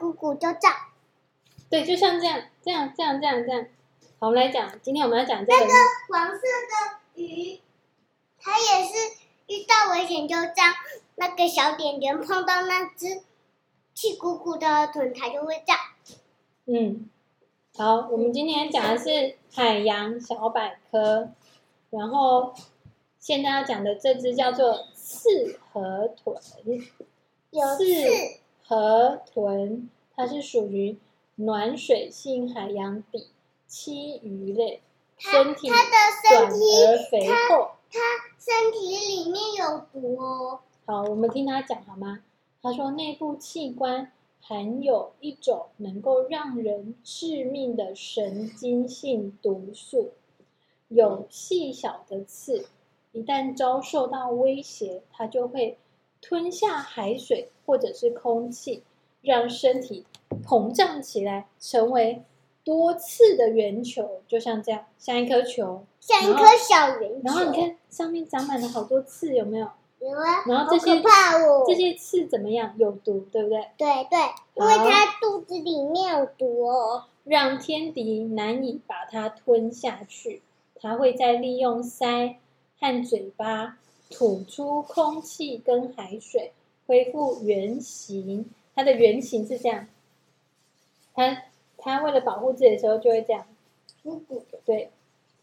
鼓鼓就这样。对，就像这样，这样，这样，这样，这样。好，我们来讲，今天我们要讲这个。那个黄色的鱼，它也是遇到危险就这样，那个小点点碰到那只气鼓鼓的豚，它就会这样。嗯，好，我们今天讲的是海洋小百科，然后现在要讲的这只叫做四河豚。刺河豚，它是属于暖水性海洋底栖鱼类，身体短而肥厚。它身体里面有毒哦。好，我们听他讲好吗？他说内部器官含有一种能够让人致命的神经性毒素，有细小的刺，一旦遭受到威胁，它就会吞下海水或者是空气，让身体膨胀起来，成为多刺的圆球，就像这样，像一颗球，像一颗小圆球。然后你看上面长满了好多刺，有没有？有啊。然后这些这些刺怎么样？有毒，对不对？对对，因为它肚子里面有毒哦，让天敌难以把它吞下去。它会再利用鳃和嘴巴吐出空气跟海水，恢复原形。它的原型是这样，它。它为了保护自己的时候，就会这样。对，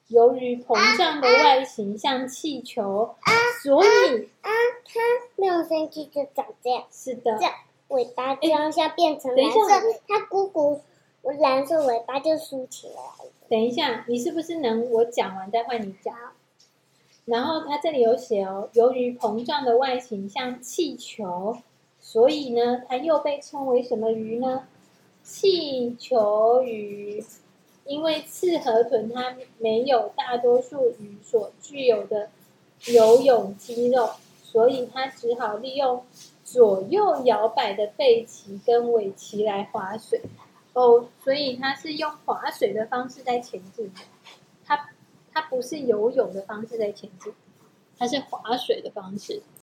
由于膨胀的外形像气球，啊、所以啊，它没有生气就长这样。是的，这样尾巴这样下变成蓝色，它鼓鼓，我蓝色尾巴就竖起来了。等一下，你是不是能我讲完再换你讲？然后它这里有写哦，由于膨胀的外形像气球，所以呢，它又被称为什么鱼呢？气球鱼，因为刺河豚它没有大多数鱼所具有的游泳肌肉，所以它只好利用左右摇摆的背鳍跟尾鳍来划水。哦，所以它是用划水的方式在前进的，它不是游泳的方式在前进，它是划水的方式。